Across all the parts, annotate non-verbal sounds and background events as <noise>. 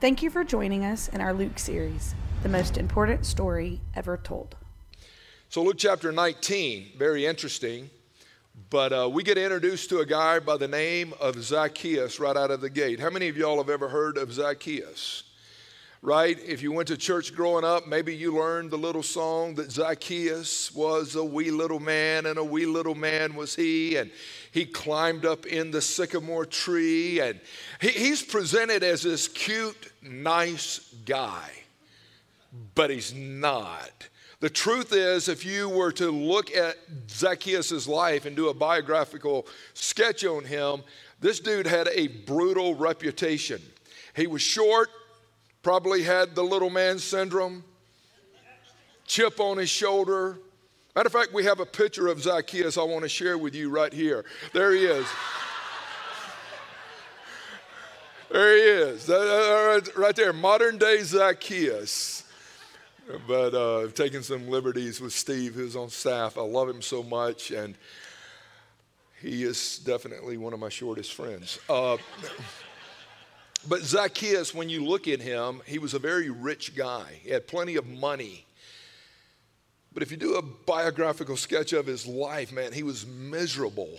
Thank you for joining us in our Luke series, the most important story ever told. So, Luke chapter 19, very interesting. But uh, we get introduced to a guy by the name of Zacchaeus right out of the gate. How many of y'all have ever heard of Zacchaeus? Right? If you went to church growing up, maybe you learned the little song that Zacchaeus was a wee little man, and a wee little man was he, and he climbed up in the sycamore tree, and he, he's presented as this cute, nice guy, but he's not. The truth is, if you were to look at Zacchaeus' life and do a biographical sketch on him, this dude had a brutal reputation. He was short, probably had the little man syndrome, chip on his shoulder. Matter of fact, we have a picture of Zacchaeus I want to share with you right here. There he is. There he is. Right there, modern day Zacchaeus but uh, I've taken some liberties with Steve, who's on staff. I love him so much, and he is definitely one of my shortest friends. Uh, but Zacchaeus, when you look at him, he was a very rich guy. He had plenty of money. But if you do a biographical sketch of his life, man, he was miserable.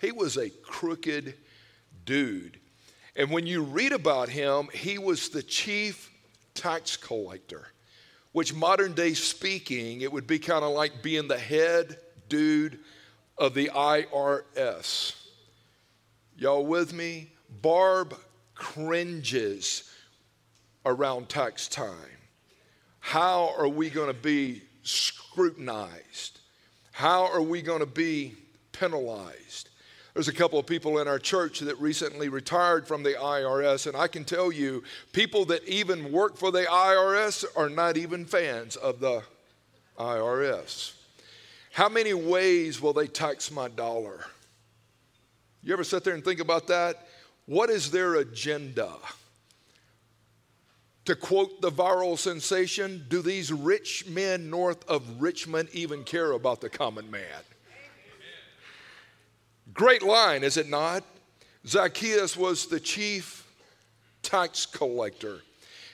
He was a crooked dude. And when you read about him, he was the chief tax collector which modern day speaking, it would be kind of like being the head dude of the IRS. Y'all with me? Barb cringes around tax time. How are we going to be scrutinized? How are we going to be penalized? There's a couple of people in our church that recently retired from the IRS, and I can tell you, people that even work for the IRS are not even fans of the IRS. How many ways will they tax my dollar? You ever sit there and think about that? What is their agenda? To quote the viral sensation, do these rich men north of Richmond even care about the common man? Great line, is it not? Zacchaeus was the chief tax collector.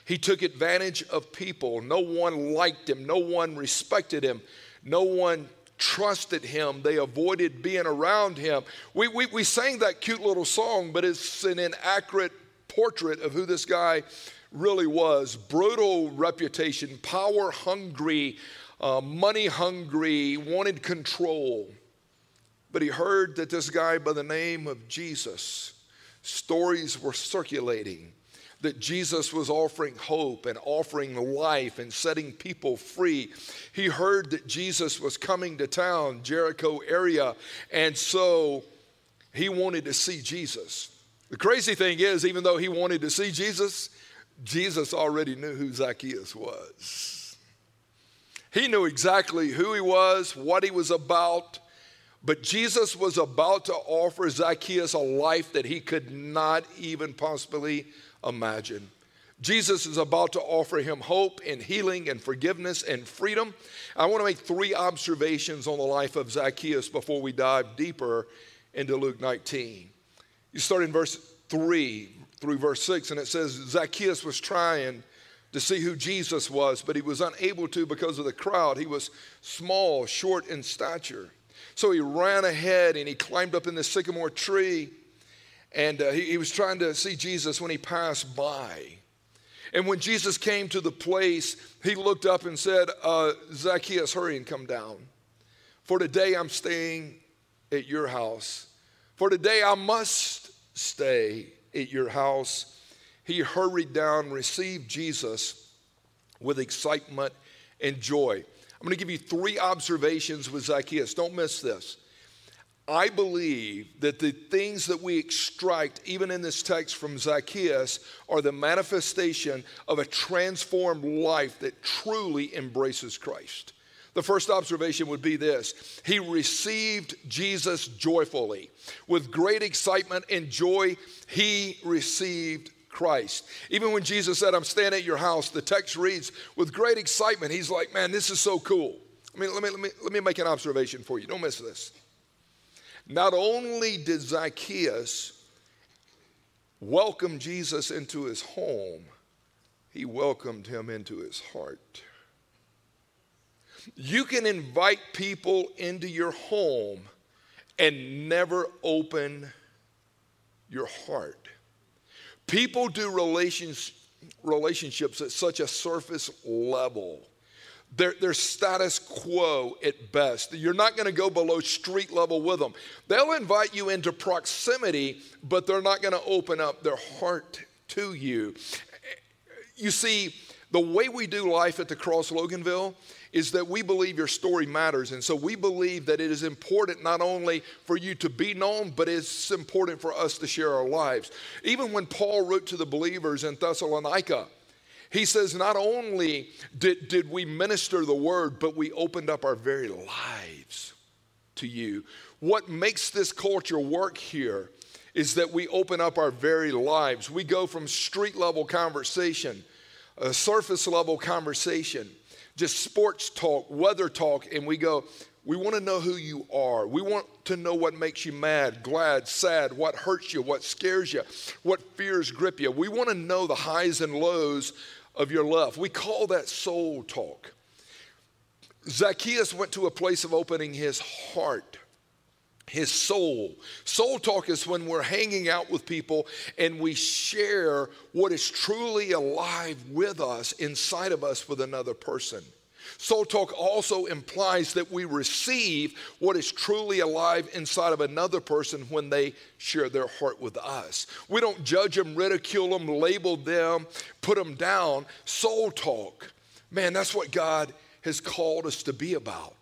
He took advantage of people. No one liked him, no one respected him, no one trusted him. They avoided being around him. We, we, we sang that cute little song, but it's an inaccurate portrait of who this guy really was. Brutal reputation, power hungry, uh, money hungry, wanted control. But he heard that this guy by the name of Jesus, stories were circulating that Jesus was offering hope and offering life and setting people free. He heard that Jesus was coming to town, Jericho area, and so he wanted to see Jesus. The crazy thing is, even though he wanted to see Jesus, Jesus already knew who Zacchaeus was. He knew exactly who he was, what he was about, but Jesus was about to offer Zacchaeus a life that he could not even possibly imagine. Jesus is about to offer him hope and healing and forgiveness and freedom. I want to make three observations on the life of Zacchaeus before we dive deeper into Luke 19. You start in verse 3 through verse 6, and it says Zacchaeus was trying to see who Jesus was, but he was unable to because of the crowd. He was small, short in stature. So he ran ahead and he climbed up in the sycamore tree and uh, he, he was trying to see Jesus when he passed by. And when Jesus came to the place, he looked up and said, uh, Zacchaeus, hurry and come down. For today I'm staying at your house. For today I must stay at your house. He hurried down, received Jesus with excitement and joy. I'm going to give you three observations with Zacchaeus. Don't miss this. I believe that the things that we extract, even in this text from Zacchaeus, are the manifestation of a transformed life that truly embraces Christ. The first observation would be this He received Jesus joyfully. With great excitement and joy, he received Christ. Even when Jesus said, I'm staying at your house, the text reads with great excitement. He's like, man, this is so cool. I mean, let me, let me, let me make an observation for you. Don't miss this. Not only did Zacchaeus welcome Jesus into his home, he welcomed him into his heart. You can invite people into your home and never open your heart. People do relations, relationships at such a surface level. They're, they're status quo at best. You're not going to go below street level with them. They'll invite you into proximity, but they're not going to open up their heart to you. You see, the way we do life at the Cross Loganville is that we believe your story matters. And so we believe that it is important not only for you to be known, but it's important for us to share our lives. Even when Paul wrote to the believers in Thessalonica, he says, Not only did, did we minister the word, but we opened up our very lives to you. What makes this culture work here is that we open up our very lives. We go from street level conversation, a surface level conversation, just sports talk, weather talk, and we go, we want to know who you are. We want to know what makes you mad, glad, sad, what hurts you, what scares you, what fears grip you. We want to know the highs and lows of your life. We call that soul talk. Zacchaeus went to a place of opening his heart his soul. Soul talk is when we're hanging out with people and we share what is truly alive with us, inside of us, with another person. Soul talk also implies that we receive what is truly alive inside of another person when they share their heart with us. We don't judge them, ridicule them, label them, put them down. Soul talk, man, that's what God has called us to be about.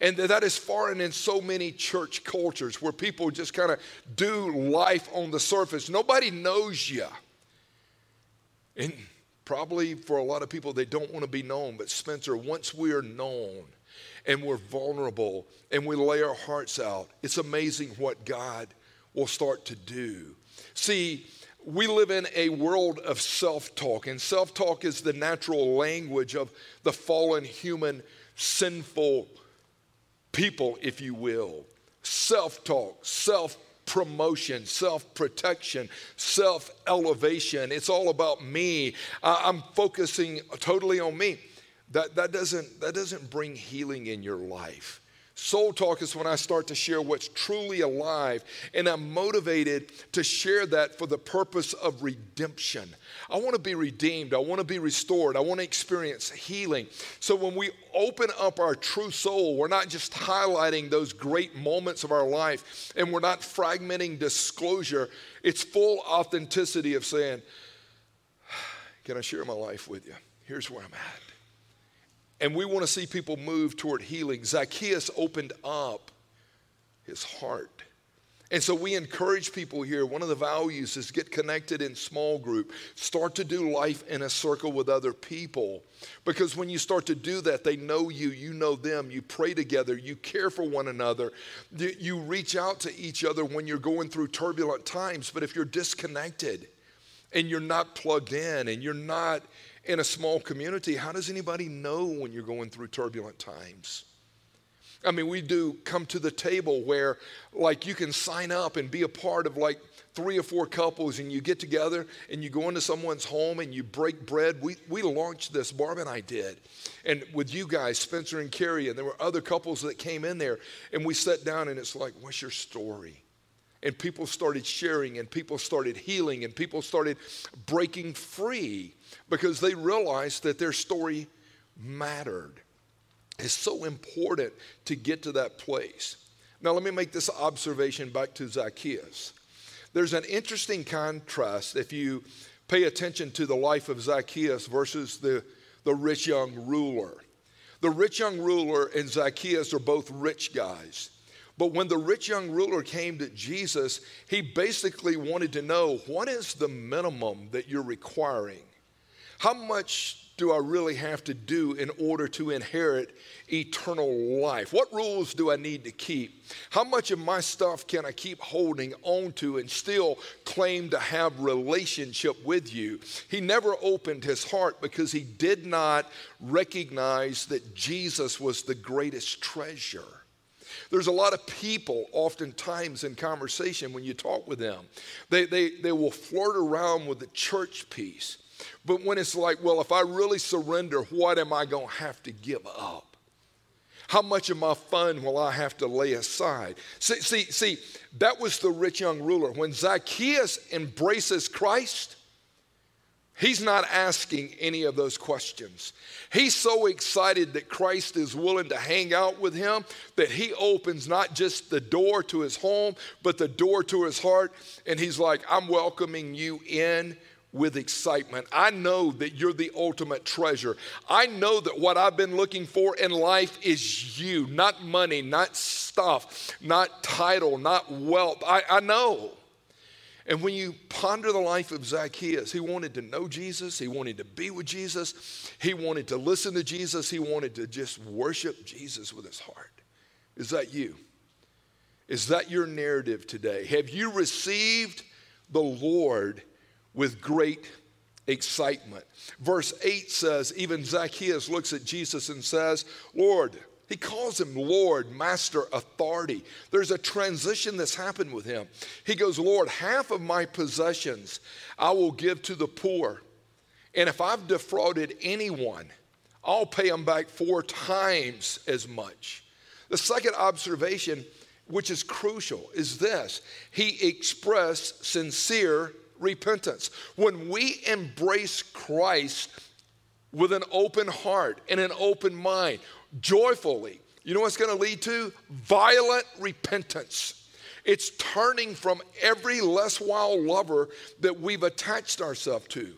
And that is foreign in so many church cultures where people just kind of do life on the surface. Nobody knows you. And probably for a lot of people, they don't want to be known. But Spencer, once we are known and we're vulnerable and we lay our hearts out, it's amazing what God will start to do. See, we live in a world of self talk, and self talk is the natural language of the fallen human, sinful people, if you will. Self talk, self promotion, self protection, self elevation. It's all about me. I'm focusing totally on me. That, that, doesn't, that doesn't bring healing in your life. Soul talk is when I start to share what's truly alive, and I'm motivated to share that for the purpose of redemption. I want to be redeemed. I want to be restored. I want to experience healing. So when we open up our true soul, we're not just highlighting those great moments of our life and we're not fragmenting disclosure. It's full authenticity of saying, <sighs> Can I share my life with you? Here's where I'm at. And we want to see people move toward healing. Zacchaeus opened up his heart. And so we encourage people here. One of the values is get connected in small group. Start to do life in a circle with other people. Because when you start to do that, they know you, you know them, you pray together, you care for one another, you reach out to each other when you're going through turbulent times. But if you're disconnected and you're not plugged in and you're not in a small community, how does anybody know when you're going through turbulent times? I mean, we do come to the table where, like, you can sign up and be a part of like three or four couples, and you get together and you go into someone's home and you break bread. We, we launched this, Barb and I did, and with you guys, Spencer and Carrie, and there were other couples that came in there, and we sat down and it's like, what's your story? And people started sharing, and people started healing, and people started breaking free because they realized that their story mattered. It's so important to get to that place. Now, let me make this observation back to Zacchaeus. There's an interesting contrast if you pay attention to the life of Zacchaeus versus the, the rich young ruler. The rich young ruler and Zacchaeus are both rich guys. But when the rich young ruler came to Jesus, he basically wanted to know what is the minimum that you're requiring? How much do I really have to do in order to inherit eternal life? What rules do I need to keep? How much of my stuff can I keep holding on to and still claim to have relationship with you? He never opened his heart because he did not recognize that Jesus was the greatest treasure. There's a lot of people, oftentimes in conversation, when you talk with them, they, they, they will flirt around with the church piece. But when it's like, well, if I really surrender, what am I going to have to give up? How much of my fun will I have to lay aside? See, see, see, that was the rich young ruler. When Zacchaeus embraces Christ, he's not asking any of those questions. He's so excited that Christ is willing to hang out with him that he opens not just the door to his home, but the door to his heart. And he's like, I'm welcoming you in with excitement. I know that you're the ultimate treasure. I know that what I've been looking for in life is you, not money, not stuff, not title, not wealth. I, I know. And when you ponder the life of Zacchaeus, he wanted to know Jesus, he wanted to be with Jesus, he wanted to listen to Jesus, he wanted to just worship Jesus with his heart. Is that you? Is that your narrative today? Have you received the Lord with great excitement. Verse 8 says, even Zacchaeus looks at Jesus and says, Lord, he calls him Lord, Master, Authority. There's a transition that's happened with him. He goes, Lord, half of my possessions I will give to the poor. And if I've defrauded anyone, I'll pay them back four times as much. The second observation, which is crucial, is this He expressed sincere repentance. When we embrace Christ with an open heart and an open mind, joyfully, you know what's going to lead to? Violent repentance. It's turning from every less wild lover that we've attached ourselves to.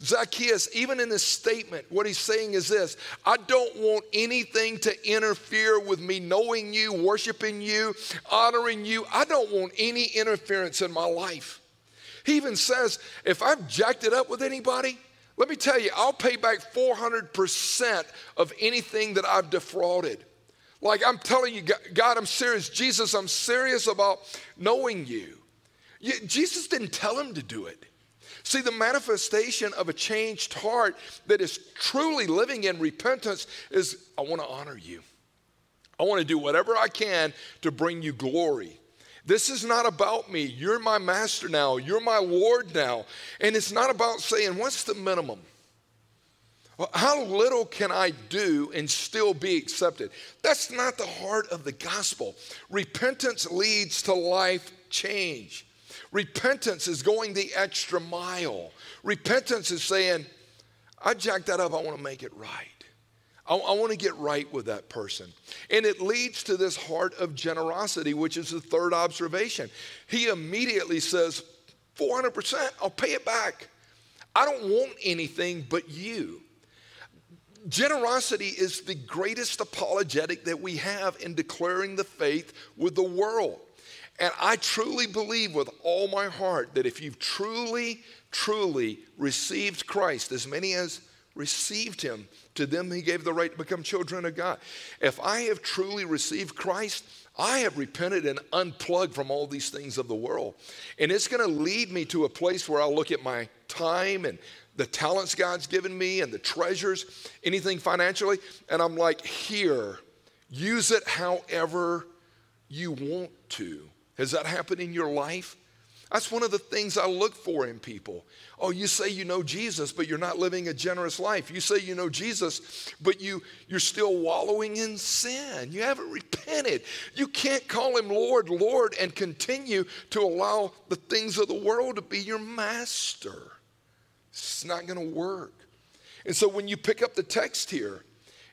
Zacchaeus, even in this statement, what he's saying is this I don't want anything to interfere with me knowing you, worshiping you, honoring you. I don't want any interference in my life. He even says, if I've jacked it up with anybody, let me tell you, I'll pay back 400% of anything that I've defrauded. Like I'm telling you, God, I'm serious. Jesus, I'm serious about knowing you. Jesus didn't tell him to do it. See, the manifestation of a changed heart that is truly living in repentance is I want to honor you. I want to do whatever I can to bring you glory. This is not about me. You're my master now. You're my Lord now. And it's not about saying, what's the minimum? How little can I do and still be accepted? That's not the heart of the gospel. Repentance leads to life change. Repentance is going the extra mile. Repentance is saying, I jacked that up, I want to make it right. I, I want to get right with that person. And it leads to this heart of generosity, which is the third observation. He immediately says, 400%, I'll pay it back. I don't want anything but you. Generosity is the greatest apologetic that we have in declaring the faith with the world. And I truly believe with all my heart that if you've truly, truly received Christ, as many as received him, to them he gave the right to become children of God. If I have truly received Christ, I have repented and unplugged from all these things of the world. And it's going to lead me to a place where I'll look at my time and the talents God's given me and the treasures, anything financially, and I'm like, here, use it however you want to. Has that happened in your life? That's one of the things I look for in people. Oh, you say you know Jesus, but you're not living a generous life. You say you know Jesus, but you, you're still wallowing in sin. You haven't repented. You can't call him Lord, Lord, and continue to allow the things of the world to be your master. It's not going to work. And so when you pick up the text here,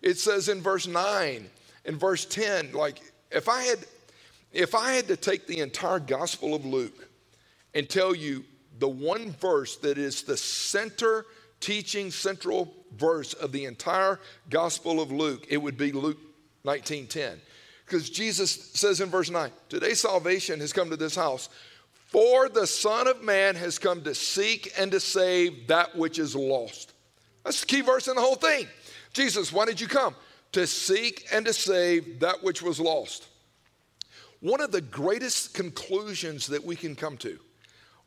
it says in verse 9 and verse 10, like if I had if I had to take the entire gospel of Luke and tell you the one verse that is the center teaching central verse of the entire gospel of Luke, it would be Luke 19:10. Because Jesus says in verse 9, today salvation has come to this house, for the Son of Man has come to seek and to save that which is lost. That's the key verse in the whole thing. Jesus, why did you come? To seek and to save that which was lost. One of the greatest conclusions that we can come to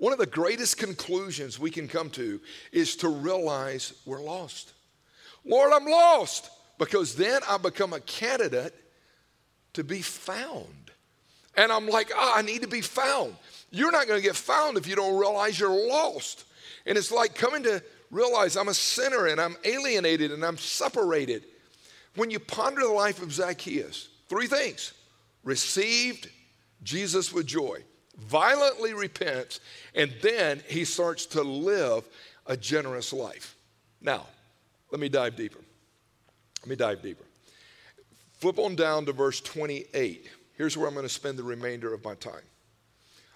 one of the greatest conclusions we can come to is to realize we're lost. Lord, I'm lost because then I become a candidate to be found. And I'm like, oh, I need to be found. You're not going to get found if you don't realize you're lost. And it's like coming to realize I'm a sinner and I'm alienated and I'm separated. When you ponder the life of Zacchaeus, three things received Jesus with joy, violently repents, and then he starts to live a generous life. Now, let me dive deeper. Let me dive deeper. Flip on down to verse 28. Here's where I'm going to spend the remainder of my time.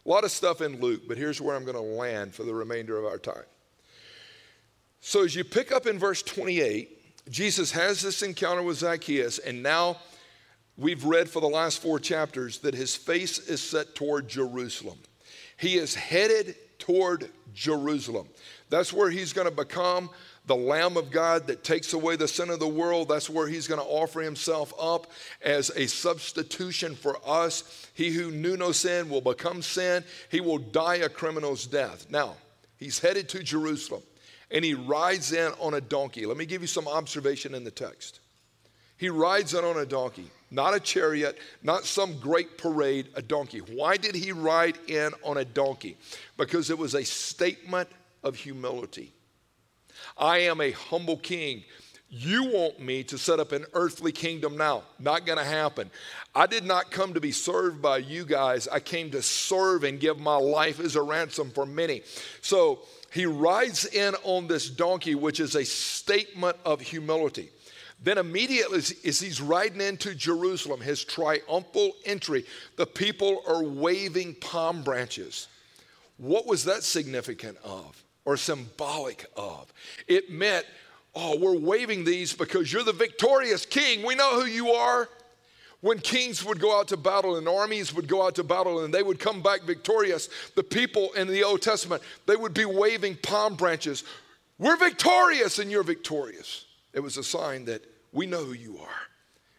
A lot of stuff in Luke, but here's where I'm going to land for the remainder of our time. So, as you pick up in verse 28, Jesus has this encounter with Zacchaeus, and now we've read for the last four chapters that his face is set toward Jerusalem. He is headed toward Jerusalem. That's where he's going to become the Lamb of God that takes away the sin of the world. That's where he's going to offer himself up as a substitution for us. He who knew no sin will become sin. He will die a criminal's death. Now, he's headed to Jerusalem and he rides in on a donkey. Let me give you some observation in the text. He rides in on a donkey, not a chariot, not some great parade, a donkey. Why did he ride in on a donkey? Because it was a statement of humility. I am a humble king. You want me to set up an earthly kingdom now. Not going to happen. I did not come to be served by you guys. I came to serve and give my life as a ransom for many. So he rides in on this donkey, which is a statement of humility. Then, immediately, as he's riding into Jerusalem, his triumphal entry, the people are waving palm branches. What was that significant of or symbolic of? It meant, oh, we're waving these because you're the victorious king. We know who you are. When kings would go out to battle and armies would go out to battle and they would come back victorious, the people in the Old Testament, they would be waving palm branches. We're victorious and you're victorious. It was a sign that we know who you are.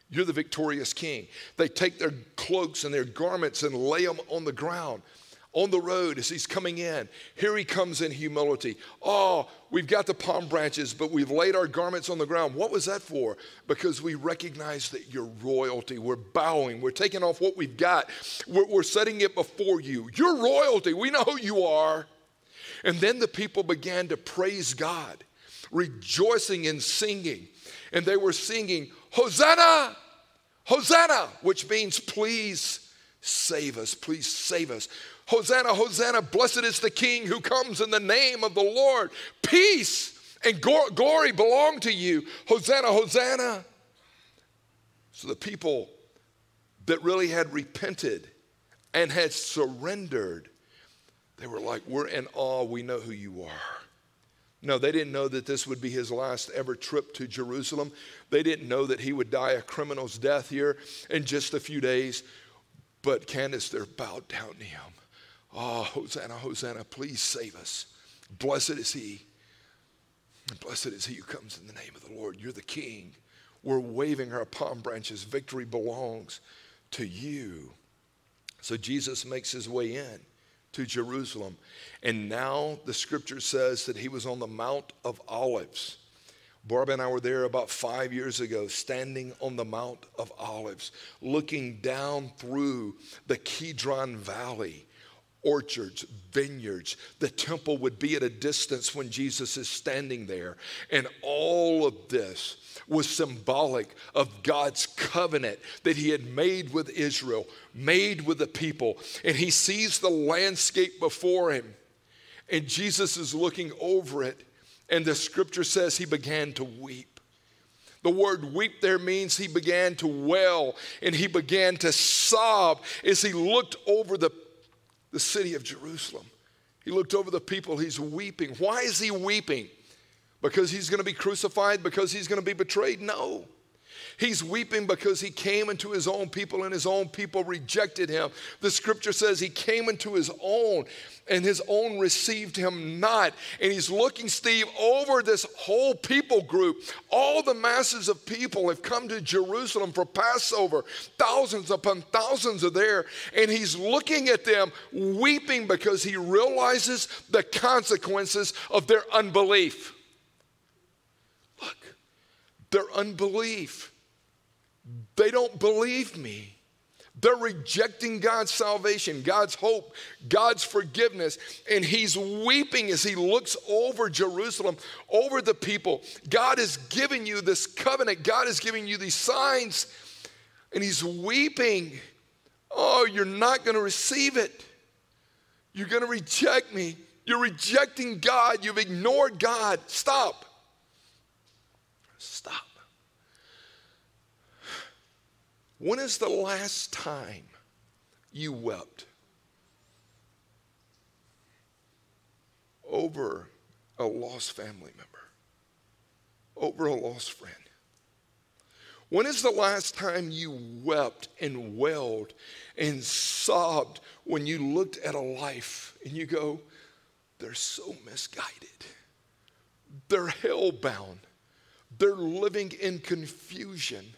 You're the victorious king. They take their cloaks and their garments and lay them on the ground on the road as he's coming in. Here he comes in humility. Oh, we've got the palm branches, but we've laid our garments on the ground. What was that for? Because we recognize that you're royalty. We're bowing. We're taking off what we've got. We're, we're setting it before you. You're royalty. We know who you are. And then the people began to praise God, rejoicing and singing. And they were singing, Hosanna! Hosanna, which means please save us, please save us. Hosanna, Hosanna, blessed is the King who comes in the name of the Lord. Peace and go- glory belong to you. Hosanna, Hosanna. So the people that really had repented and had surrendered, they were like, We're in awe. We know who you are. No, they didn't know that this would be his last ever trip to Jerusalem. They didn't know that he would die a criminal's death here in just a few days. But Candace, they're bowed down to him. Oh, Hosanna, Hosanna, please save us. Blessed is he. Blessed is he who comes in the name of the Lord. You're the king. We're waving our palm branches. Victory belongs to you. So Jesus makes his way in to Jerusalem. And now the scripture says that he was on the Mount of Olives. Barb and I were there about five years ago, standing on the Mount of Olives, looking down through the Kidron Valley orchards, vineyards. The temple would be at a distance when Jesus is standing there. And all of this was symbolic of God's covenant that he had made with Israel, made with the people. And he sees the landscape before him. And Jesus is looking over it. And the scripture says he began to weep. The word weep there means he began to wail and he began to sob as he looked over the the city of Jerusalem. He looked over the people, he's weeping. Why is he weeping? Because he's going to be crucified? Because he's going to be betrayed? No. He's weeping because he came into his own people and his own people rejected him. The scripture says he came into his own and his own received him not. And he's looking, Steve, over this whole people group. All the masses of people have come to Jerusalem for Passover. Thousands upon thousands are there. And he's looking at them, weeping because he realizes the consequences of their unbelief. Their unbelief. They don't believe me. They're rejecting God's salvation, God's hope, God's forgiveness. And he's weeping as he looks over Jerusalem, over the people. God is giving you this covenant, God is giving you these signs, and he's weeping. Oh, you're not going to receive it. You're going to reject me. You're rejecting God. You've ignored God. Stop. Stop. When is the last time you wept over a lost family member, over a lost friend? When is the last time you wept and wailed and sobbed when you looked at a life and you go, they're so misguided, they're hell-bound, they're living in confusion?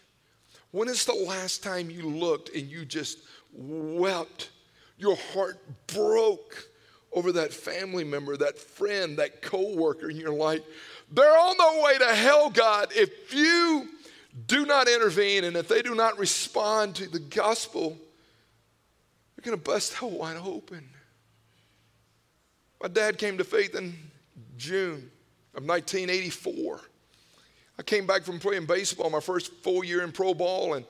When is the last time you looked and you just wept? Your heart broke over that family member, that friend, that coworker, and you're like, they're on their way to hell, God. If you do not intervene and if they do not respond to the gospel, they're going to bust hell wide open. My dad came to faith in June of 1984. I came back from playing baseball my first full year in pro ball. And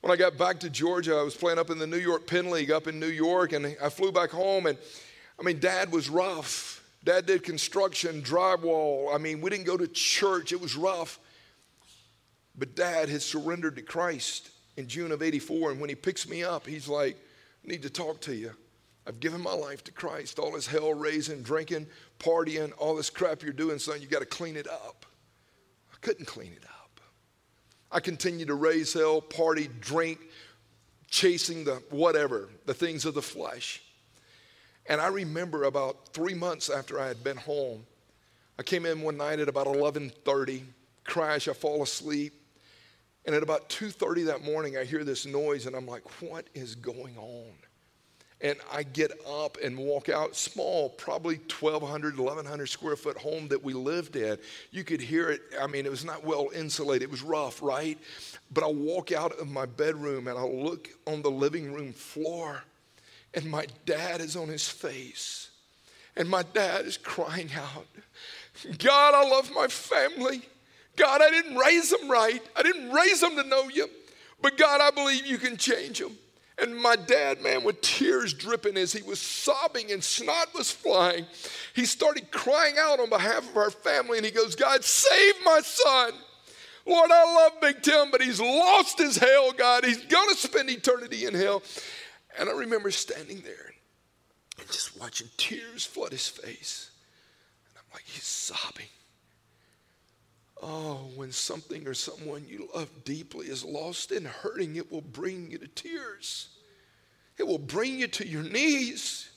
when I got back to Georgia, I was playing up in the New York Penn League up in New York. And I flew back home. And I mean, dad was rough. Dad did construction, drywall. I mean, we didn't go to church, it was rough. But dad had surrendered to Christ in June of 84. And when he picks me up, he's like, I need to talk to you. I've given my life to Christ. All this hell raising, drinking, partying, all this crap you're doing, son, you got to clean it up couldn't clean it up. I continued to raise hell, party, drink, chasing the whatever, the things of the flesh. And I remember about three months after I had been home, I came in one night at about 11:30, crash, I fall asleep. And at about 2:30 that morning, I hear this noise, and I'm like, what is going on? And I get up and walk out, small, probably 1,200, 1,100 square foot home that we lived in. You could hear it. I mean, it was not well insulated. It was rough, right? But I walk out of my bedroom and I look on the living room floor, and my dad is on his face. And my dad is crying out, God, I love my family. God, I didn't raise them right. I didn't raise them to know you. But God, I believe you can change them. And my dad, man, with tears dripping as he was sobbing and snot was flying, he started crying out on behalf of our family and he goes, God, save my son. Lord, I love Big Tim, but he's lost his hell, God. He's going to spend eternity in hell. And I remember standing there and just watching tears flood his face. And I'm like, he's sobbing. Oh, when something or someone you love deeply is lost and hurting, it will bring you to tears. It will bring you to your knees.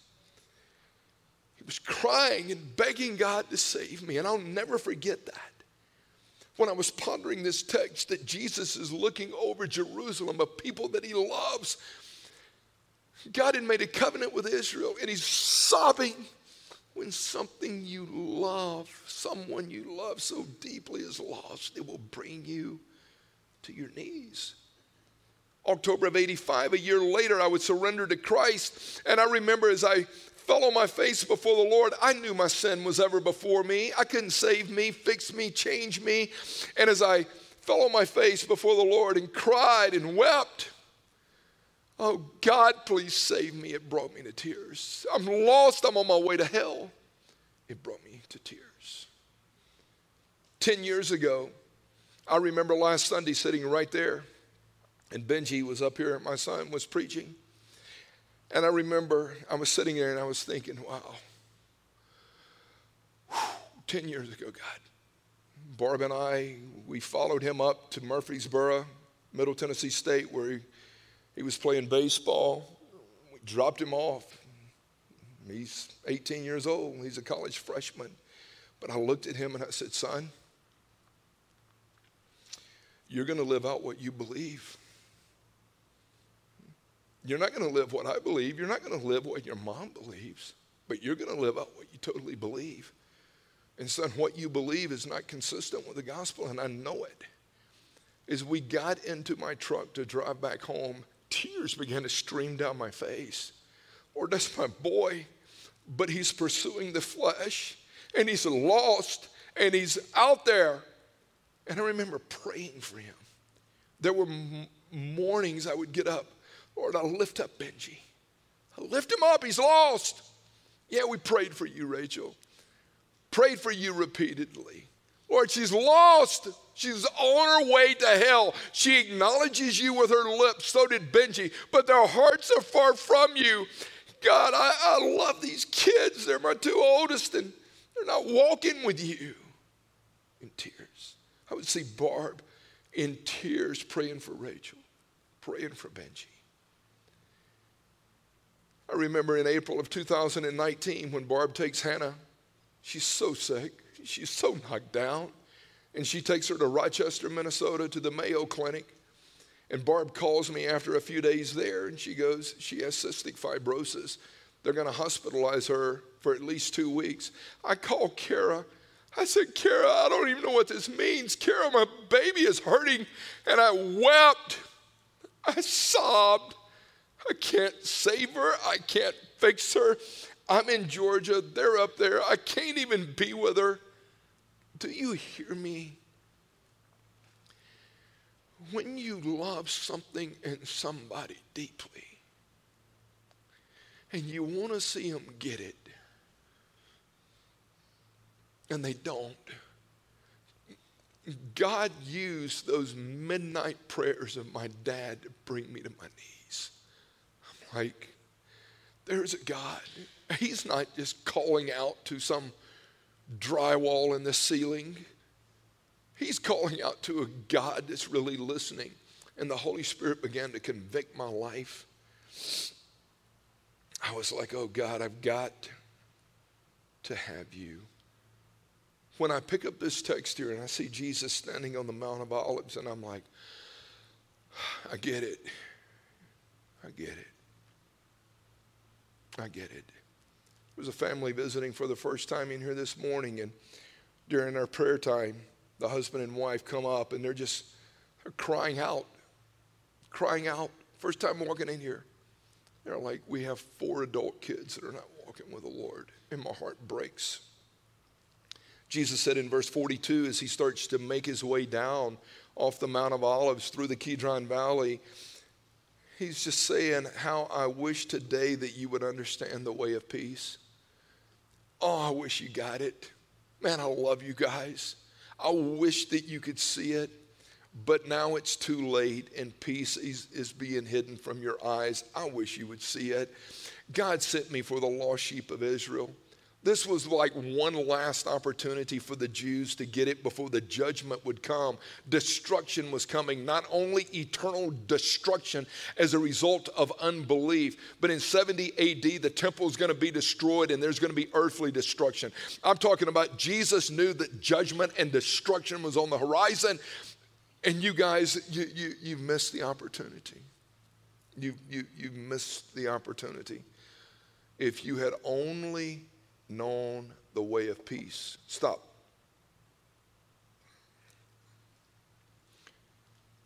He was crying and begging God to save me, and I'll never forget that. When I was pondering this text, that Jesus is looking over Jerusalem, a people that he loves. God had made a covenant with Israel, and he's sobbing when something you love, someone you love so deeply is lost, it will bring you to your knees. October of 85, a year later, I would surrender to Christ. And I remember as I fell on my face before the Lord, I knew my sin was ever before me. I couldn't save me, fix me, change me. And as I fell on my face before the Lord and cried and wept, Oh, God, please save me. It brought me to tears. I'm lost. I'm on my way to hell. It brought me to tears. Ten years ago, I remember last Sunday sitting right there, and Benji was up here, my son was preaching. And I remember I was sitting there and I was thinking, wow, whew, 10 years ago, God. Barb and I, we followed him up to Murfreesboro, Middle Tennessee State, where he he was playing baseball. We dropped him off. He's 18 years old. He's a college freshman. But I looked at him and I said, Son, you're going to live out what you believe. You're not going to live what I believe. You're not going to live what your mom believes, but you're going to live out what you totally believe. And son, what you believe is not consistent with the gospel, and I know it. As we got into my truck to drive back home, tears began to stream down my face. Lord, that's my boy, but he's pursuing the flesh and he's lost and he's out there. And I remember praying for him. There were m- mornings I would get up, Lord, I'll lift up Benji. I'll lift him up, he's lost. Yeah, we prayed for you, Rachel. Prayed for you repeatedly. Lord, she's lost. She's on her way to hell. She acknowledges you with her lips. So did Benji, but their hearts are far from you. God, I, I love these kids. They're my two oldest, and they're not walking with you in tears. I would see Barb in tears praying for Rachel, praying for Benji. I remember in April of 2019 when Barb takes Hannah, she's so sick, she's so knocked down, and she takes her to Rochester, Minnesota to the Mayo Clinic. And Barb calls me after a few days there and she goes, She has cystic fibrosis. They're going to hospitalize her for at least two weeks. I call Kara. I said, Kara, I don't even know what this means. Kara, my baby is hurting. And I wept. I sobbed. I can't save her. I can't fix her. I'm in Georgia. They're up there. I can't even be with her. Do you hear me? when you love something and somebody deeply and you want to see them get it and they don't, God used those midnight prayers of my dad to bring me to my knees. I'm like, there's a God. He's not just calling out to some drywall in the ceiling. He's calling out to a God that's really listening. And the Holy Spirit began to convict my life. I was like, oh God, I've got to have you. When I pick up this text here and I see Jesus standing on the Mount of Olives, and I'm like, I get it. I get it. I get it. Was a family visiting for the first time in here this morning, and during our prayer time, the husband and wife come up and they're just they're crying out, crying out. First time walking in here, they're like, we have four adult kids that are not walking with the Lord, and my heart breaks. Jesus said in verse 42, as he starts to make his way down off the Mount of Olives through the Kidron Valley, he's just saying, How I wish today that you would understand the way of peace. Oh, I wish you got it. Man, I love you guys. I wish that you could see it, but now it's too late and peace is, is being hidden from your eyes. I wish you would see it. God sent me for the lost sheep of Israel. This was like one last opportunity for the Jews to get it before the judgment would come. Destruction was coming, not only eternal destruction as a result of unbelief, but in 70 AD, the temple is going to be destroyed and there's going to be earthly destruction. I'm talking about Jesus knew that judgment and destruction was on the horizon, and you guys, you, you, you've missed the opportunity. You, you, you've missed the opportunity. If you had only known the way of peace. Stop.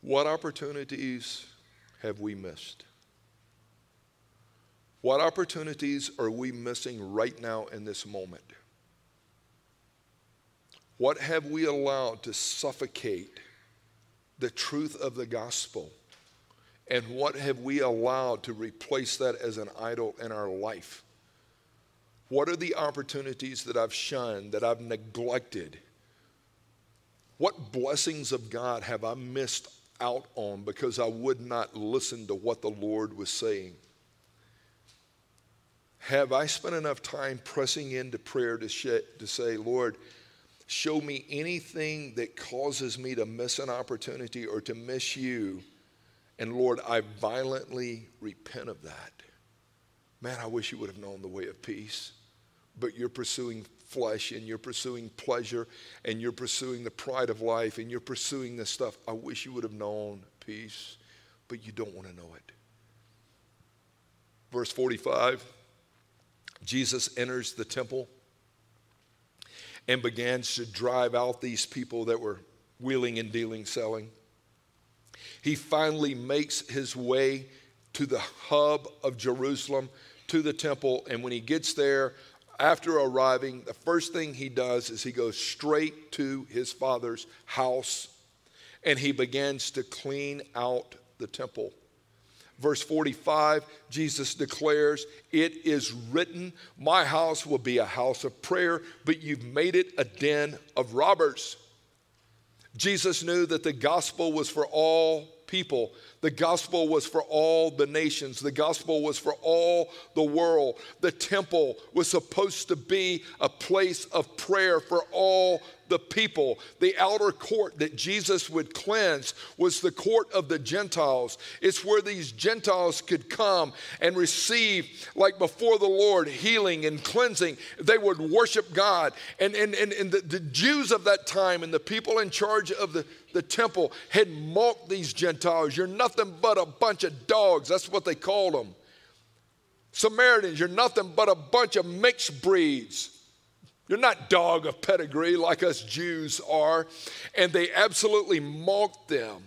What opportunities have we missed? What opportunities are we missing right now in this moment? What have we allowed to suffocate the truth of the gospel? And what have we allowed to replace that as an idol in our life? What are the opportunities that I've shunned, that I've neglected? What blessings of God have I missed out on because I would not listen to what the Lord was saying? Have I spent enough time pressing into prayer to, sh- to say, Lord, show me anything that causes me to miss an opportunity or to miss you? And Lord, I violently repent of that. Man, I wish you would have known the way of peace but you're pursuing flesh and you're pursuing pleasure and you're pursuing the pride of life and you're pursuing this stuff. I wish you would have known peace, but you don't want to know it. Verse 45 Jesus enters the temple and begins to drive out these people that were wheeling and dealing, selling. He finally makes his way to the hub of Jerusalem, to the temple. And when he gets there, after arriving, the first thing he does is he goes straight to his father's house and he begins to clean out the temple. Verse 45, Jesus declares, It is written, My house will be a house of prayer, but you've made it a den of robbers. Jesus knew that the gospel was for all people. The gospel was for all the nations. The gospel was for all the world. The temple was supposed to be a place of prayer for all the people. The outer court that Jesus would cleanse was the court of the Gentiles. It's where these Gentiles could come and receive, like before the Lord, healing and cleansing. They would worship God. And, and, and, and the, the Jews of that time and the people in charge of the, the temple had mocked these Gentiles. You're nothing but a bunch of dogs. That's what they called them. Samaritans, you're nothing but a bunch of mixed breeds. You're not dog of pedigree like us Jews are. And they absolutely mocked them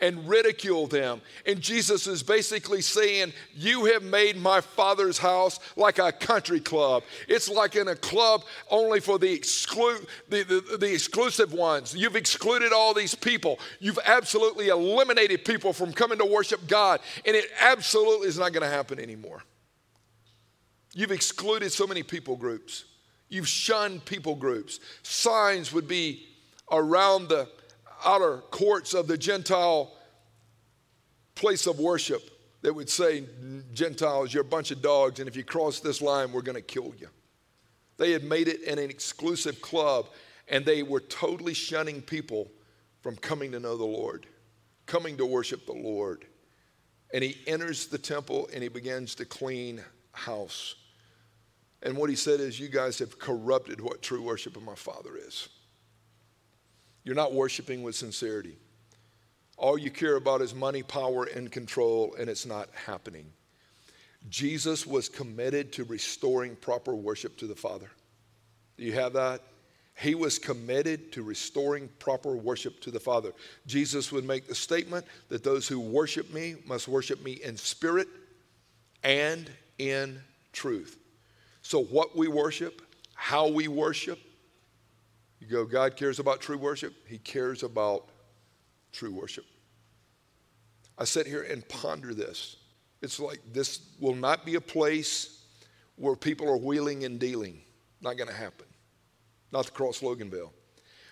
and ridicule them. And Jesus is basically saying, You have made my father's house like a country club. It's like in a club only for the, exclu- the, the, the exclusive ones. You've excluded all these people. You've absolutely eliminated people from coming to worship God. And it absolutely is not going to happen anymore. You've excluded so many people groups. You've shunned people groups. Signs would be around the outer courts of the Gentile place of worship that would say, Gentiles, you're a bunch of dogs, and if you cross this line, we're going to kill you. They had made it an exclusive club, and they were totally shunning people from coming to know the Lord, coming to worship the Lord. And he enters the temple and he begins to clean house. And what he said is, You guys have corrupted what true worship of my Father is. You're not worshiping with sincerity. All you care about is money, power, and control, and it's not happening. Jesus was committed to restoring proper worship to the Father. Do you have that? He was committed to restoring proper worship to the Father. Jesus would make the statement that those who worship me must worship me in spirit and in truth. So, what we worship, how we worship, you go, God cares about true worship? He cares about true worship. I sit here and ponder this. It's like this will not be a place where people are wheeling and dealing. Not going to happen. Not the Cross Loganville.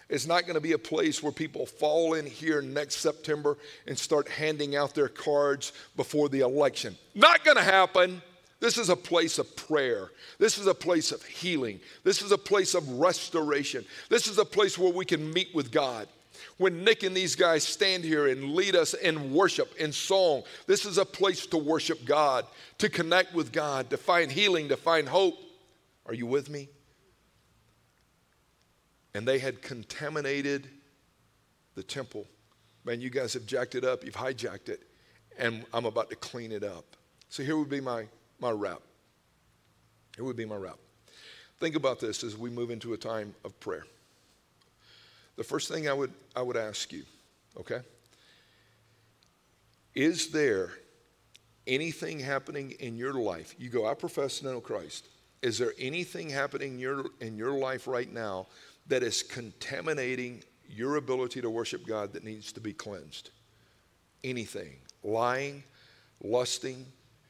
It's not going to be a place where people fall in here next September and start handing out their cards before the election. Not going to happen. This is a place of prayer. This is a place of healing. This is a place of restoration. This is a place where we can meet with God. When Nick and these guys stand here and lead us in worship, in song, this is a place to worship God, to connect with God, to find healing, to find hope. Are you with me? And they had contaminated the temple. Man, you guys have jacked it up, you've hijacked it, and I'm about to clean it up. So here would be my my wrap. It would be my wrap. Think about this as we move into a time of prayer. The first thing I would, I would ask you, okay? Is there anything happening in your life? You go, I profess to know Christ. Is there anything happening in your, in your life right now that is contaminating your ability to worship God that needs to be cleansed? Anything. Lying, lusting,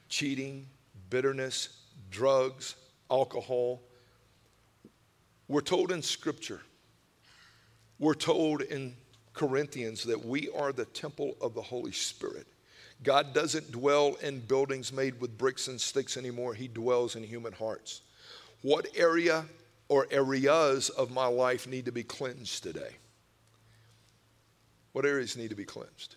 cheating, bitterness, drugs, alcohol. We're told in Scripture, we're told in Corinthians that we are the temple of the Holy Spirit. God doesn't dwell in buildings made with bricks and sticks anymore, He dwells in human hearts. What area or areas of my life need to be cleansed today? What areas need to be cleansed?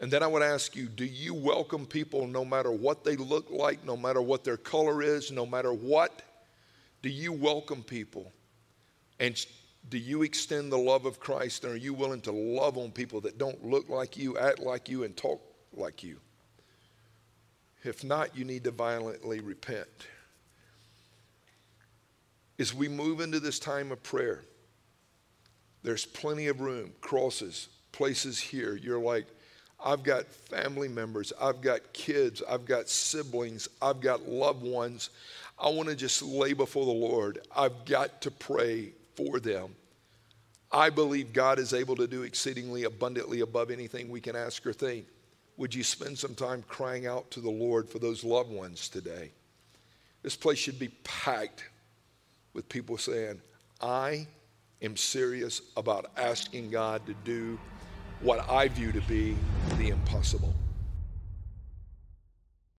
And then I would ask you do you welcome people no matter what they look like, no matter what their color is, no matter what? Do you welcome people? And do you extend the love of Christ? And are you willing to love on people that don't look like you, act like you, and talk like you? If not, you need to violently repent. As we move into this time of prayer, there's plenty of room, crosses, places here. You're like, I've got family members, I've got kids, I've got siblings, I've got loved ones. I want to just lay before the Lord. I've got to pray for them. I believe God is able to do exceedingly abundantly above anything we can ask or think. Would you spend some time crying out to the Lord for those loved ones today? This place should be packed with people saying, I am serious about asking God to do what I view to be the impossible.